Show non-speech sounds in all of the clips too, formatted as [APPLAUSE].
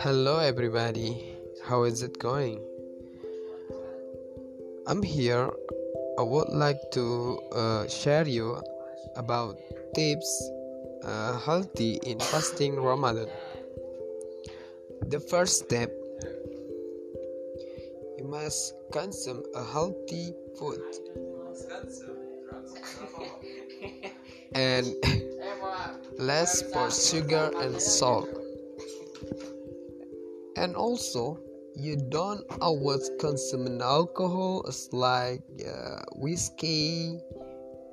Hello, everybody. How is it going? I'm here. I would like to uh, share you about tips uh, healthy in fasting Ramadan. The first step, you must consume a healthy food and [LAUGHS] less for sugar and salt. And also you don't always consume alcohol it's like uh, whiskey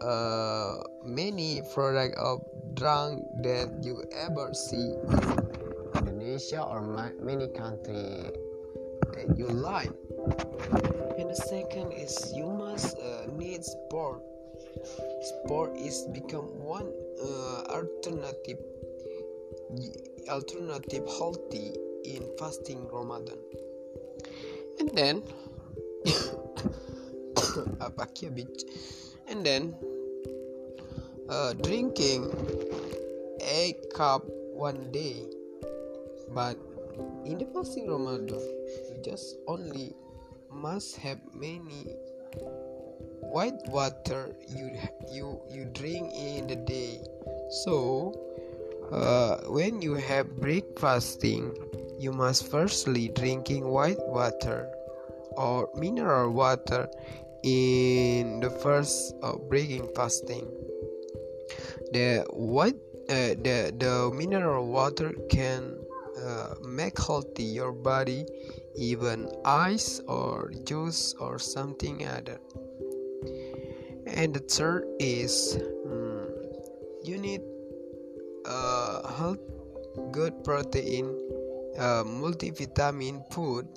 uh, many product of drunk that you ever see in Indonesia or many country that you like. And the second is you must uh, need sport sport is become one uh, alternative alternative healthy in fasting Ramadan. And then [COUGHS] a bakyabit and then uh, drinking a cup one day but in the fasting Ramadan you just only must have many white water you you you drink in the day. So uh, when you have breakfasting you must firstly drinking white water or mineral water in the first uh, breaking fasting. The white uh, the the mineral water can uh, make healthy your body even ice or juice or something other and the third is um, you need uh, health good protein uh, multivitamin food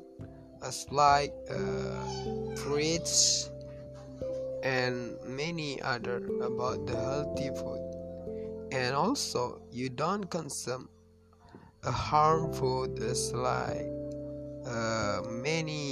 as like uh, fruits and many other about the healthy food. And also you don't consume a harmful food as like uh, many